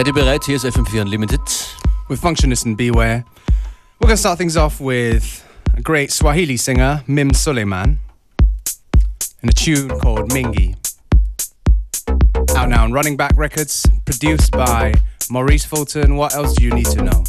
Seid ihr bereit? Hier ist FM4 Unlimited. With Functionist and Beware. We're going to start things off with a great Swahili singer, Mim Suleiman, and a tune called Mingi. Out now on Running Back Records, produced by Maurice Fulton. What else do you need to know?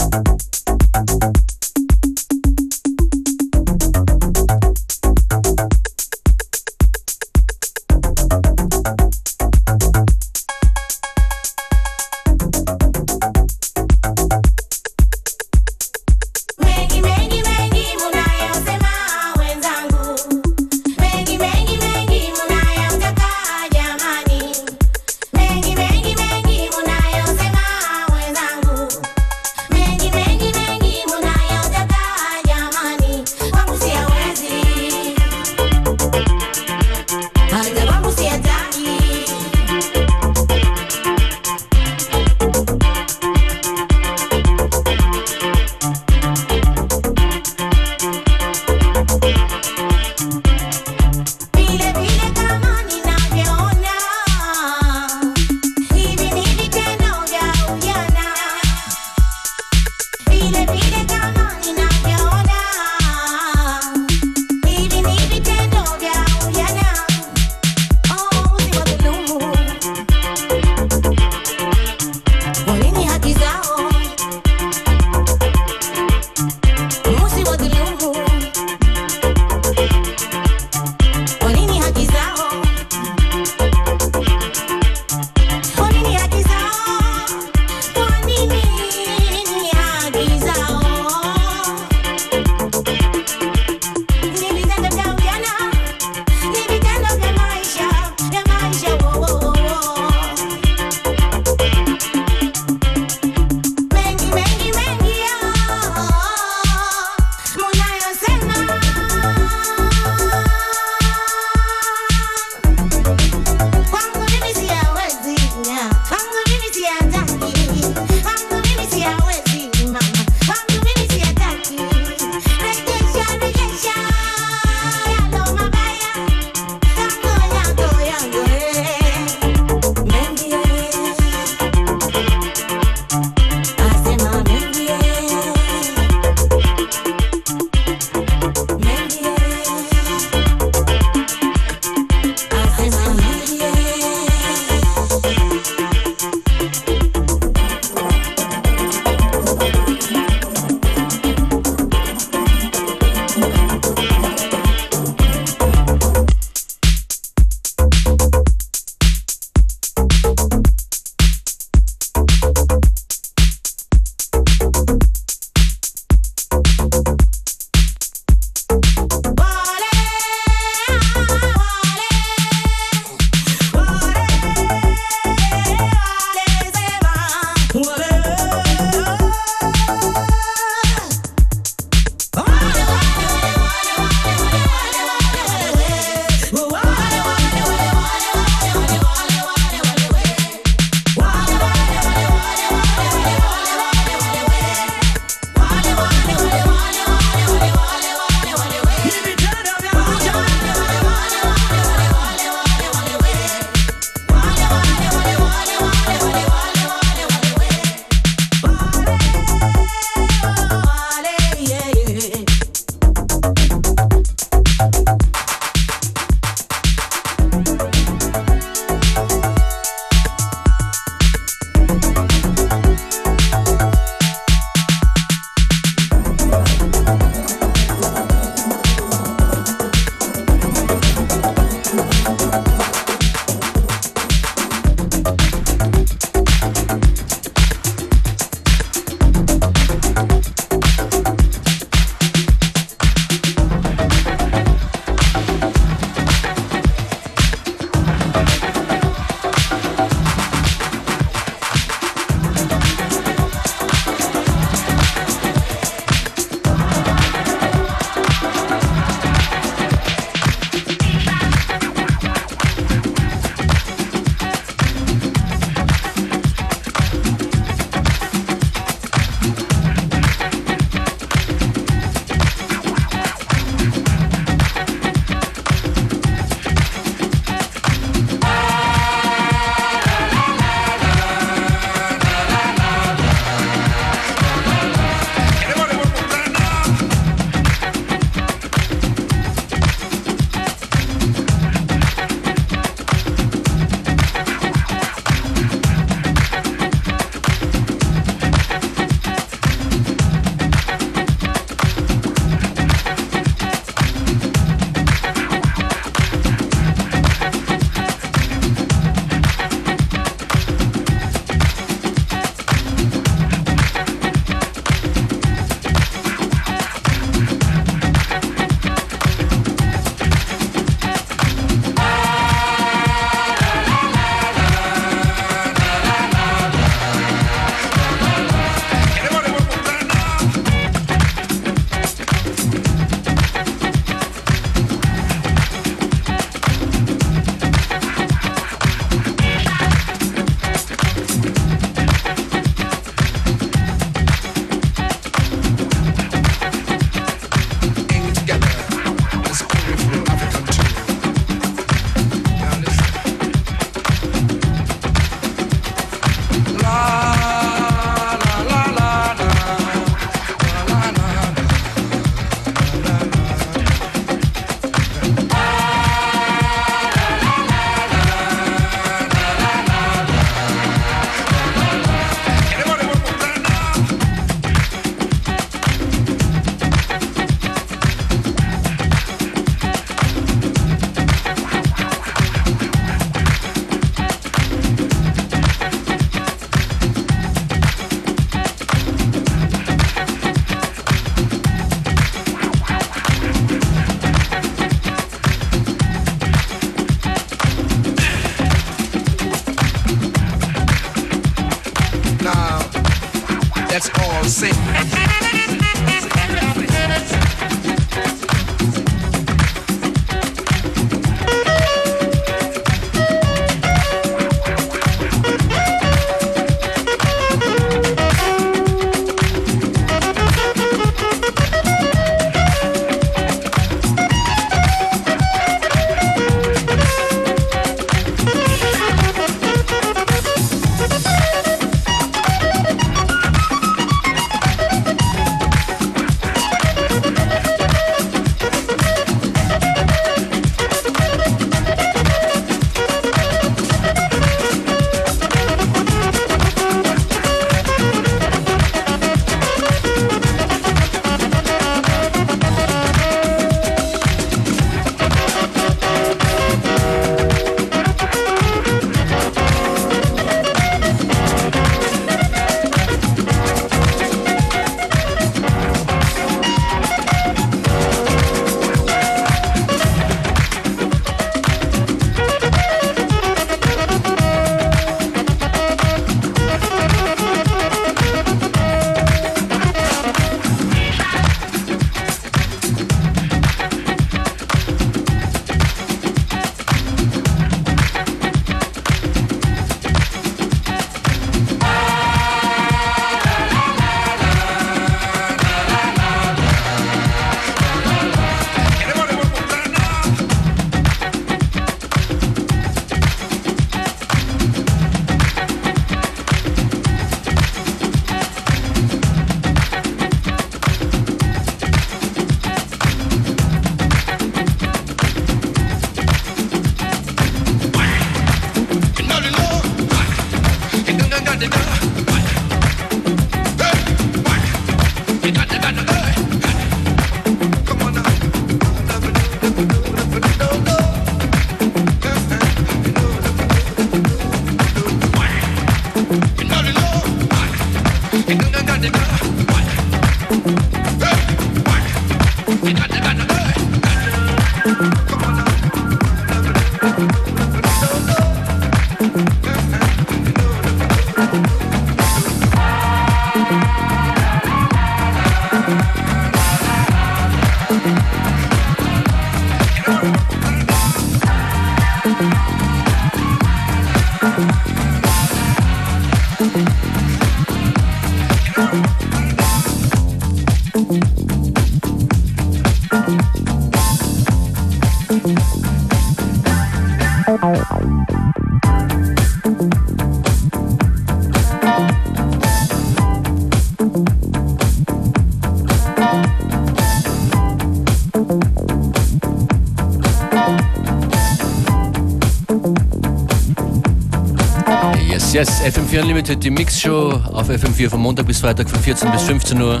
Yes, FM4 Unlimited, die Mixshow auf FM4 von Montag bis Freitag von 14 bis 15 Uhr.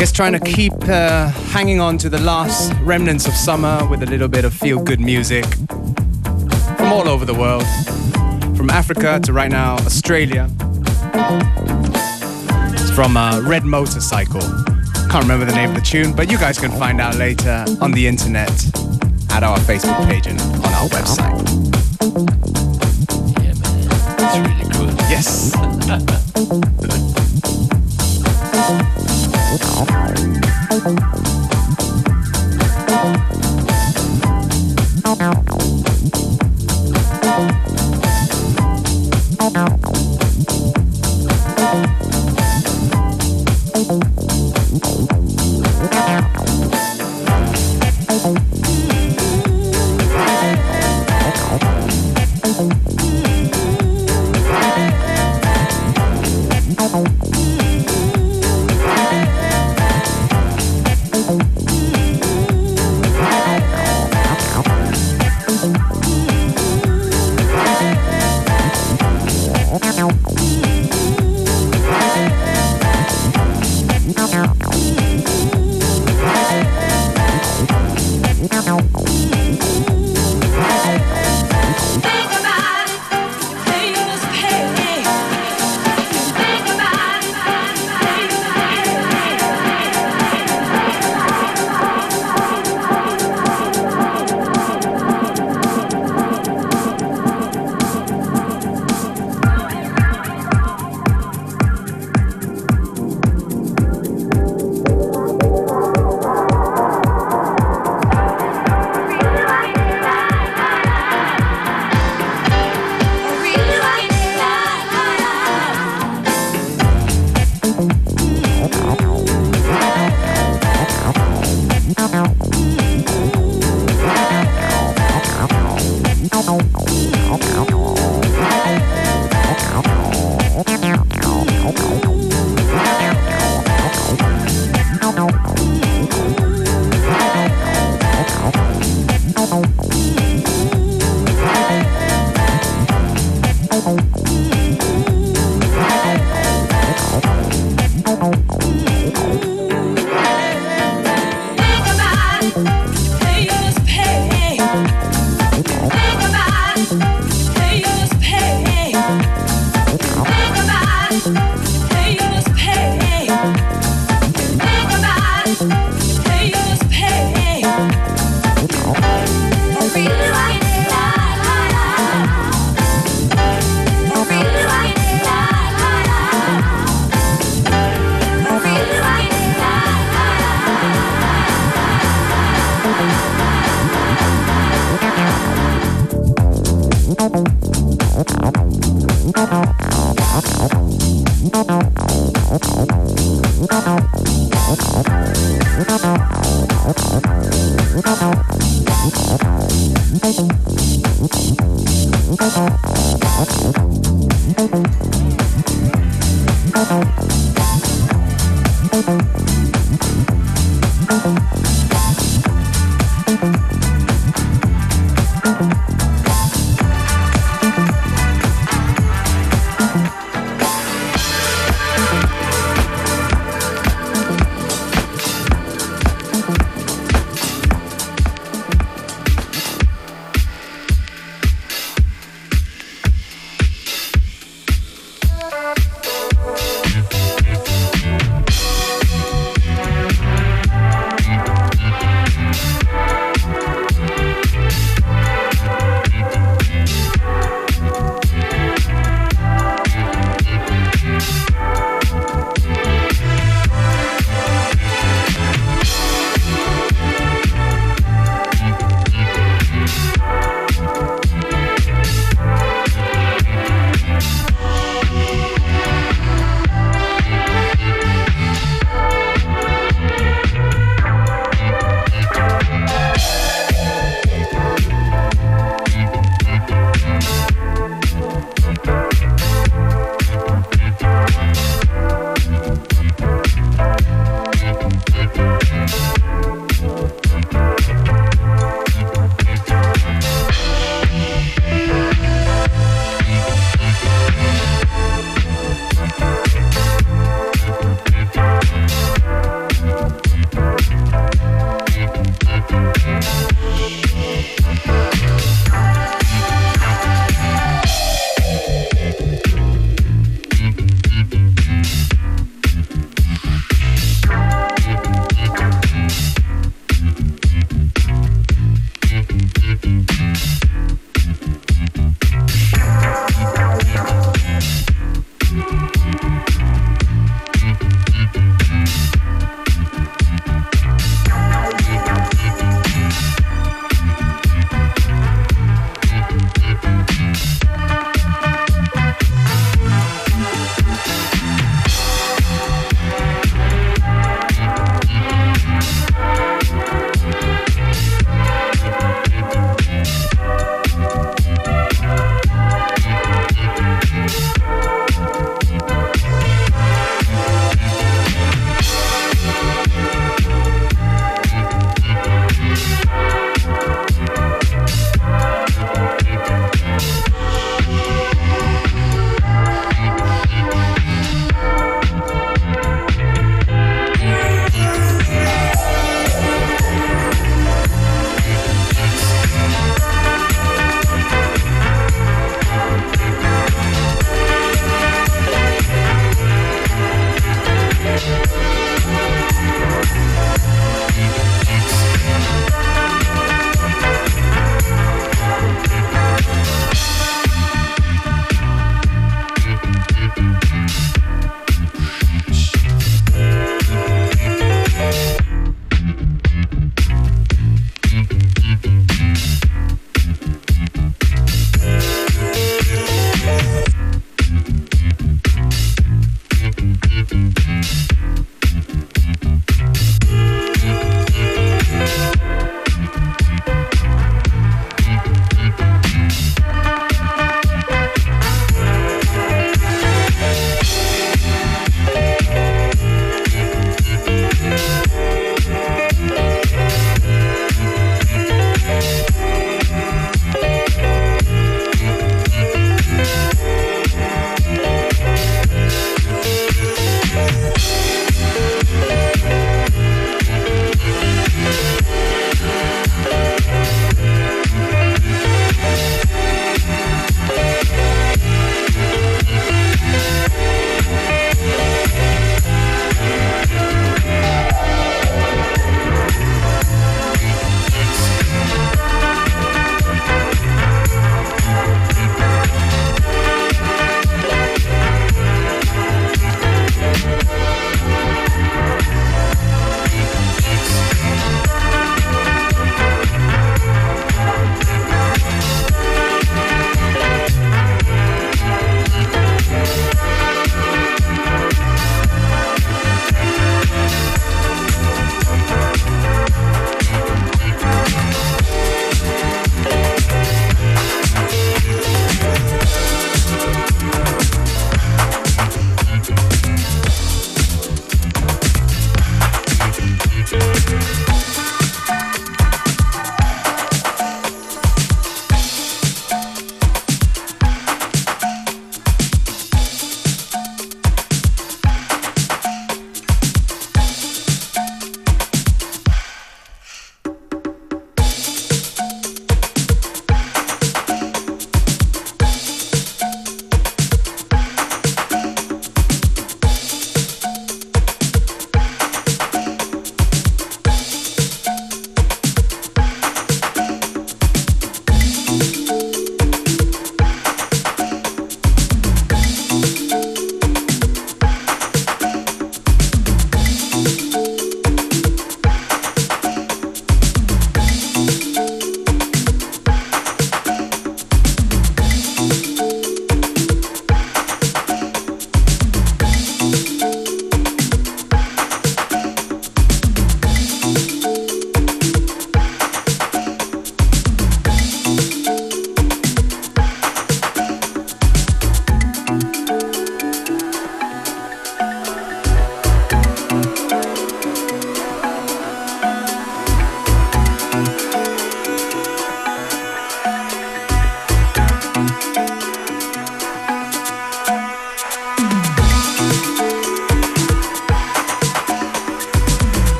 I guess trying to keep uh, hanging on to the last remnants of summer with a little bit of feel good music from all over the world, from Africa to right now Australia. It's from uh, Red Motorcycle. Can't remember the name of the tune, but you guys can find out later on the internet at our Facebook page and on our website. Yeah, man. It's really cool. Yes. Thank you.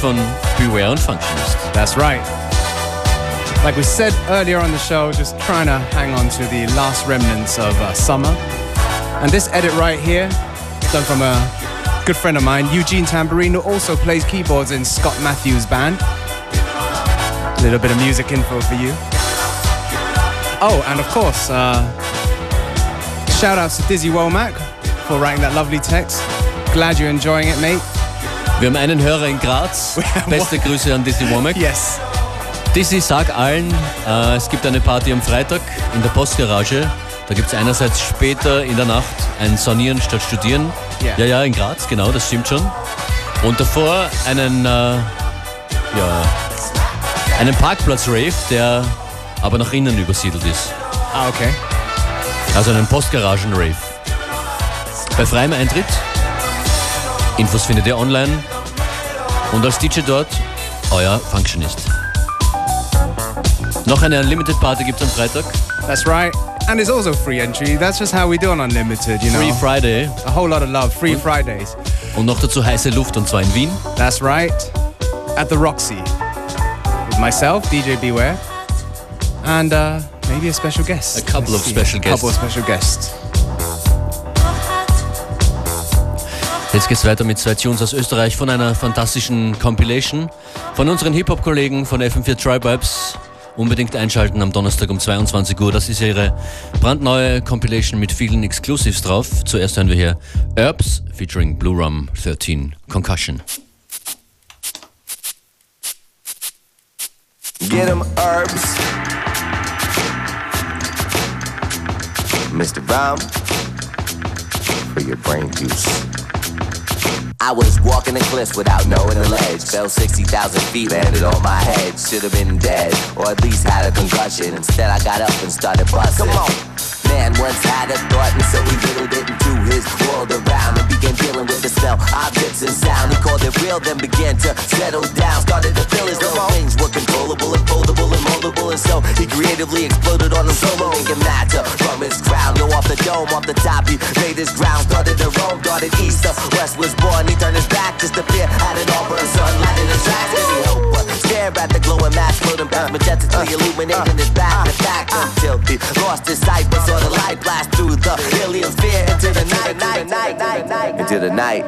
Von Beware und Functionist. That's right. Like we said earlier on the show, just trying to hang on to the last remnants of uh, summer. And this edit right here, done from a good friend of mine, Eugene Tambourine, who also plays keyboards in Scott Matthews' band. A little bit of music info for you. Oh, and of course, uh, shout outs to Dizzy Womack for writing that lovely text. Glad you're enjoying it, mate. Wir haben einen Hörer in Graz. Beste Grüße an Dizzy Womack. Yes. Dizzy, sag allen, äh, es gibt eine Party am Freitag in der Postgarage. Da gibt es einerseits später in der Nacht ein Sonieren statt Studieren. Yeah. Ja, ja, in Graz, genau, das stimmt schon. Und davor einen, äh, ja, einen Parkplatz-Rave, der aber nach innen übersiedelt ist. Ah, okay. Also einen Postgaragen-Rave. Bei freiem Eintritt. Infos findet ihr online. Und als DJ dort euer Functionist. Noch eine Unlimited Party gibt es am Freitag. That's right. And it's also free entry. That's just how we do on Unlimited, you know. Free Friday. A whole lot of love. Free Fridays. Und noch dazu heiße Luft und zwar in Wien. That's right. At the Roxy. With myself, DJ Beware. And uh, maybe a special guest. A couple Let's of see. special guests. couple of special guests. Jetzt geht's weiter mit zwei Tunes aus Österreich von einer fantastischen Compilation von unseren Hip-Hop-Kollegen von FM4 Tribe Vibes. Unbedingt einschalten am Donnerstag um 22 Uhr. Das ist ihre brandneue Compilation mit vielen Exclusives drauf. Zuerst hören wir hier Herbs featuring Blue Rum 13 Concussion. Get 'em herbs. Mr. Brown, for your brain juice. I was walking the cliffs without knowing the ledge. Fell 60,000 feet, landed on my head. Should have been dead, or at least had a concussion. Instead, I got up and started busting. Come on. Man once had a thought, and so he whittled it into his world around and began dealing with the smell, objects, and sound. He called it real, then began to settle down. Started to feel his little things were controllable and foldable and moldable, and so he creatively exploded on him solo, making matter from his crown. Yo, off the dome, off the top, he made his ground. Started to roam, darted east, the west was born. He turned his back just to fear, had it all burn sunlight in his tracks. Did he hope but stare at the glowing mass, floating past majestically uh, illuminating uh, his back The uh, back until he lost his sight, but into the night.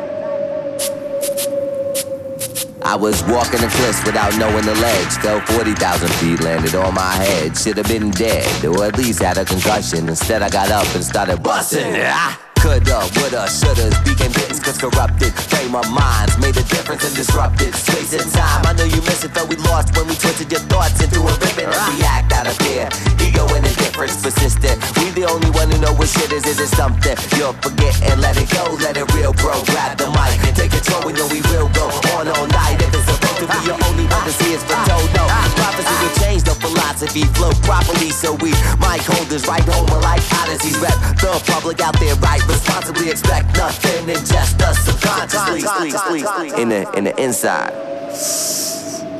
I was walking the cliffs without knowing the ledge. Fell 40,000 feet, landed on my head. Should have been dead, or at least had a concussion. Instead, I got up and started busting. Ah! Coulda, woulda, shouldas became bits cause corrupted frame of minds made a difference and disrupted space and time. I know you miss it, felt we lost when we twisted your thoughts into a ribbon and react out of fear. Ego and indifference persistent. We the only one who know what shit is. Is it something you'll forget and let it go? Let it real, bro. Grab the mic and take control. We know we will go on all night. If it's supposed to be your only one to see it's for told. No, prophecy will change the philosophy flow properly. So we mic holders right home like odysseys. Rep the public out there right responsibly. Expect nothing and just us subconsciously. In the in the inside,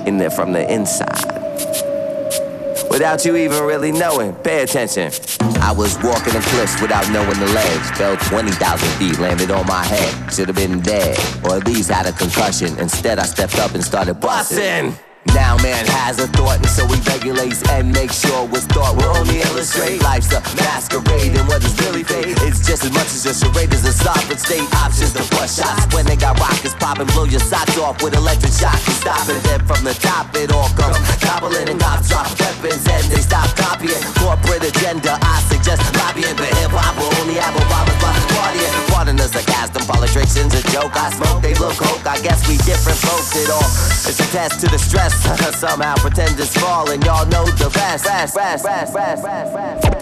in the from the inside without you even really knowing. Pay attention. I was walking the cliffs without knowing the ledge. Fell 20,000 feet, landed on my head. Should have been dead, or at least had a concussion. Instead, I stepped up and started busting. Now man has a thought and so he regulates and makes sure what's thought will only illustrate life's a masquerade and what is really fake It's just as much as a charade as a sovereign state. Options to push shots when they got rockets popping. Blow your socks off with electric shock and stop it. Then from the top it all comes. Gobbling and cops drop weapons and they stop copying. Corporate agenda I suggest lobbying. But hip hop will only have Obama's by partying. Pardon the sarcasm politicians a joke I smoke they look hoke I guess we different folks it all it's a test to the stress somehow pretend it's fall and y'all know the rest. rest, rest, rest, rest, rest, rest.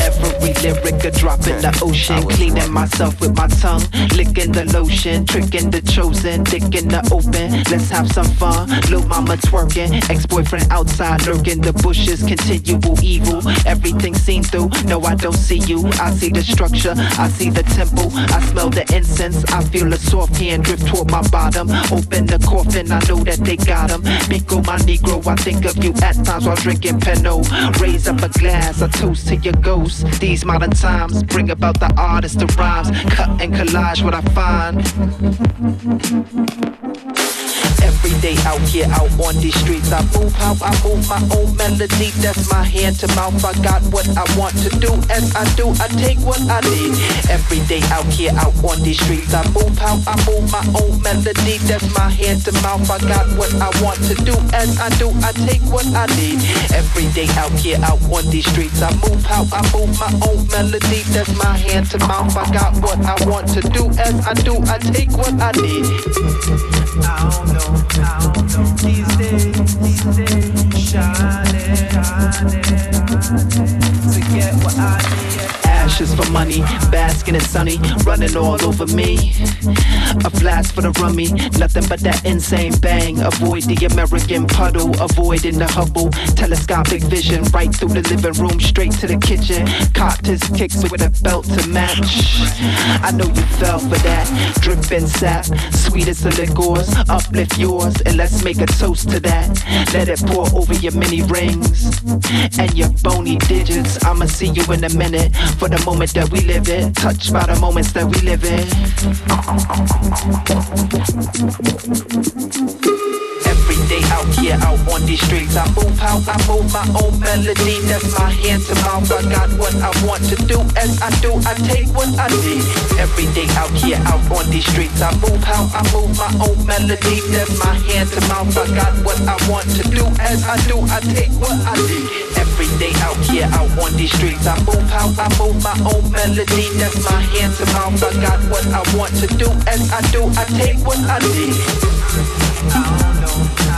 Every lyric a drop in the ocean. Cleaning myself with my tongue, licking the lotion, tricking the chosen, dick in the open. Let's have some fun. Lil' mama twerking, ex boyfriend outside lurking the bushes. Continual evil, everything seen through. No, I don't see you. I see the structure, I see the temple, I smell the incense, I feel a soft hand drift toward my bottom. Open the coffin, I know that they got him. Pico, my Negro, I think of you at times while drinking Pinot. Raise up a glass, a toast to your ghost. These modern times bring about the artist, the rhymes. Cut and collage what I find. Every day out here, out on these streets, I move how I move my own melody. That's my hand to mouth. I got what I want to do. As I do, I take what I need. Every day out here, out on these streets, I move how I move my own melody. That's my hand to mouth. I got what I want to do. As I do, I take what I need. Every day out here, out on these streets, I move how I move my own melody. That's my hand to mouth. I got what I want to do. As I do, I take what I need. I don't know. To get what I need. Ashes for money, basking in sunny, running all over me. A flash for the rummy, nothing but that insane bang. Avoid the American puddle, avoiding the Hubble. Telescopic vision, right through the living room, straight to the kitchen. Cocked his kicks with a belt to match. I know you fell for that. Dripping sap, sweetest of liquors. Uplift yours, and let's make a toast to that. Let it pour over your mini rings and your bony digits. I'ma see you in a minute for the moment that we live in. Touched by the moments that we live in. Day out here, out on these streets, I move how I move my own melody. That's my hand to mouth. I got what I want to do. As I do, I take what I need. Every day out here, out on these streets, I move how I move my own melody. That's my hand to mouth. I got what I want to do. As I do, I take what I need. Every day out here, out on these streets, I move how I move my own melody. That's my hand to mouth. I got what I want to do. As I do, I take what I need. I don't know.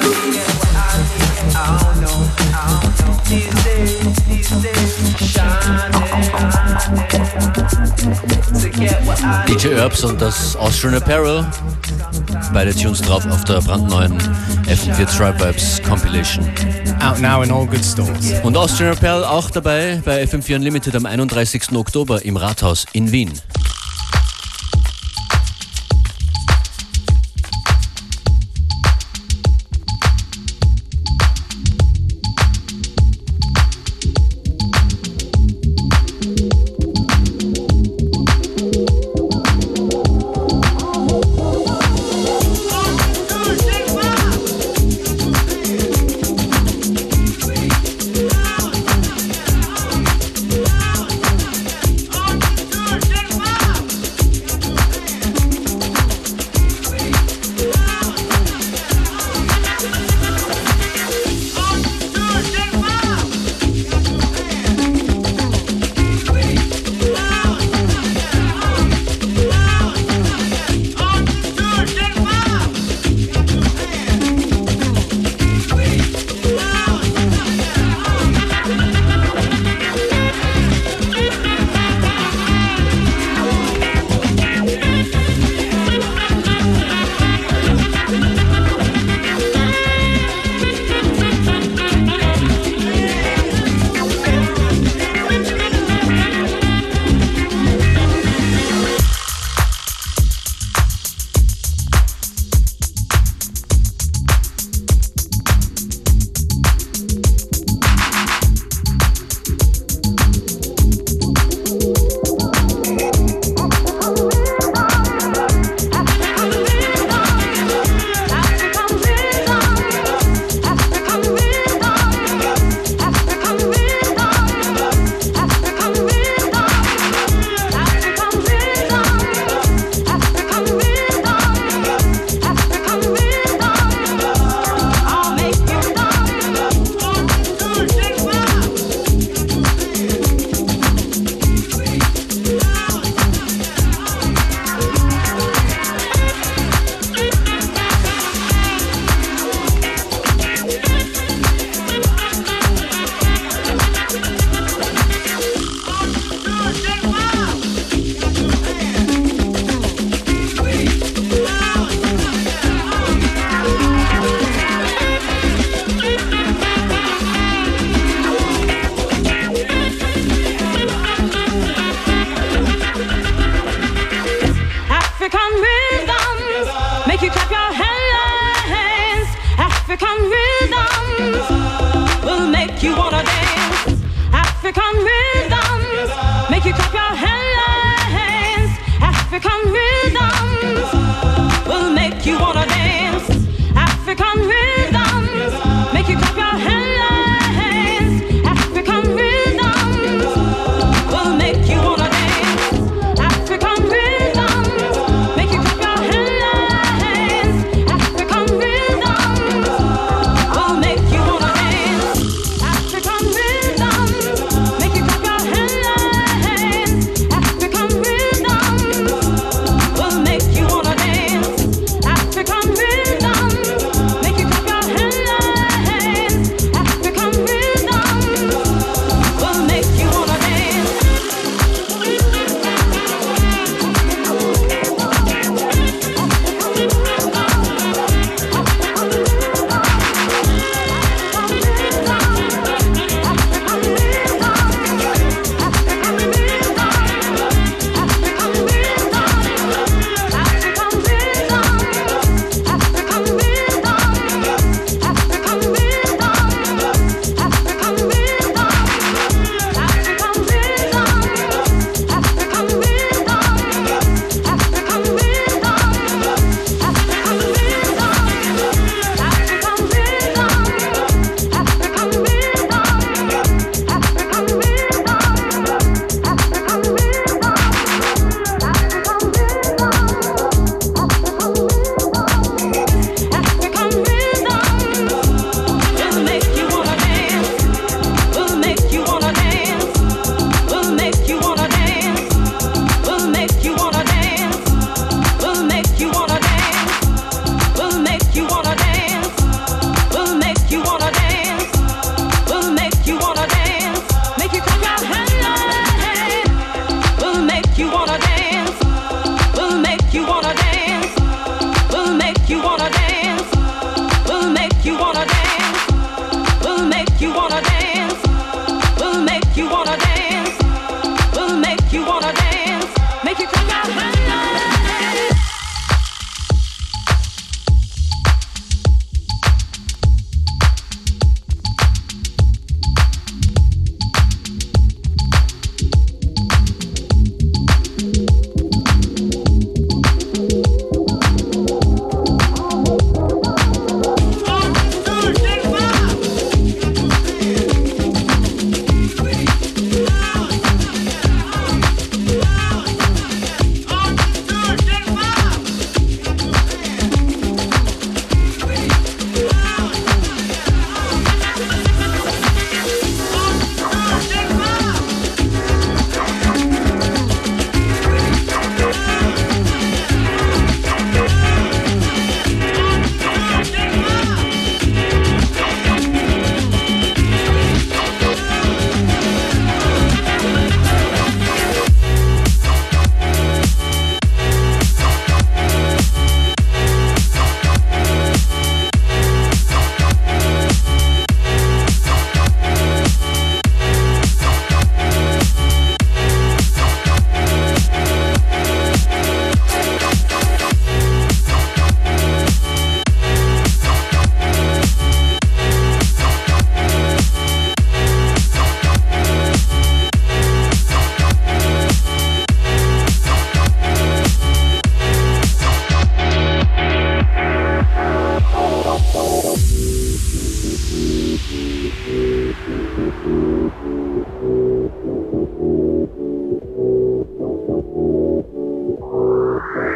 DJ Herbs und das Austrian Apparel. Beide Tunes drauf auf der brandneuen FM4 Tribe Vibes Compilation. Out now in all good stores. Und Austrian Apparel auch dabei bei FM4 Unlimited am 31. Oktober im Rathaus in Wien.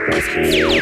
المنهج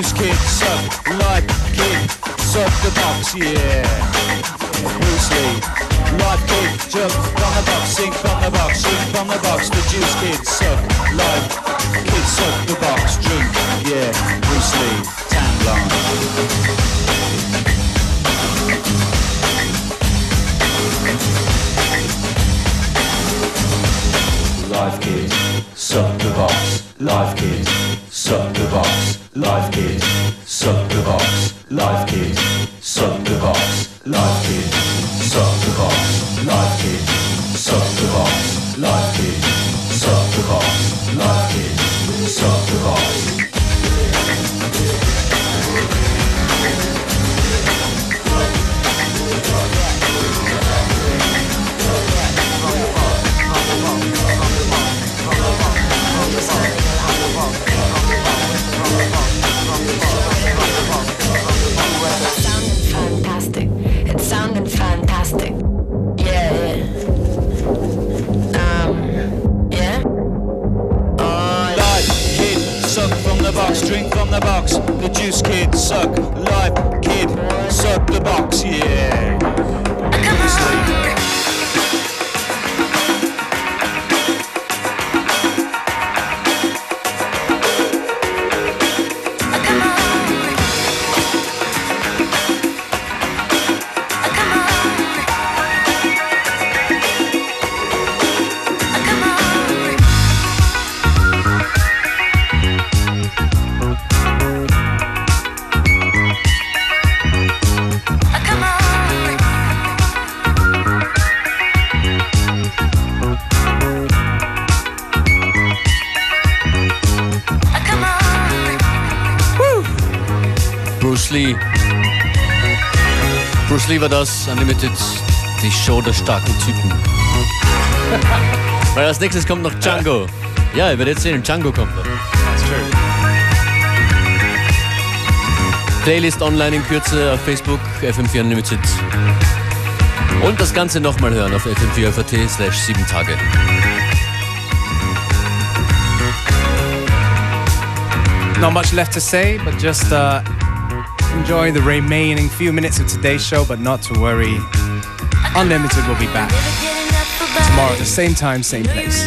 Kid, suck. Life kid, suck the box, yeah. Bruce Lee. Life kid, jump from the box, sing from the box, drink from the box. The juice kid, suck. Life kid, suck the box, drink, yeah. War das, Unlimited, die Show der starken Typen. Weil als nächstes kommt noch Django. Ja, ihr werdet sehen, Django kommt noch. Playlist online in Kürze auf Facebook, FM4 Unlimited. Und das Ganze nochmal hören auf fm4.at slash 7 Tage. Not much left to say, but just uh, enjoy the remaining few minutes of today's show, but not to worry. Unlimited will be back tomorrow at the same time, same place.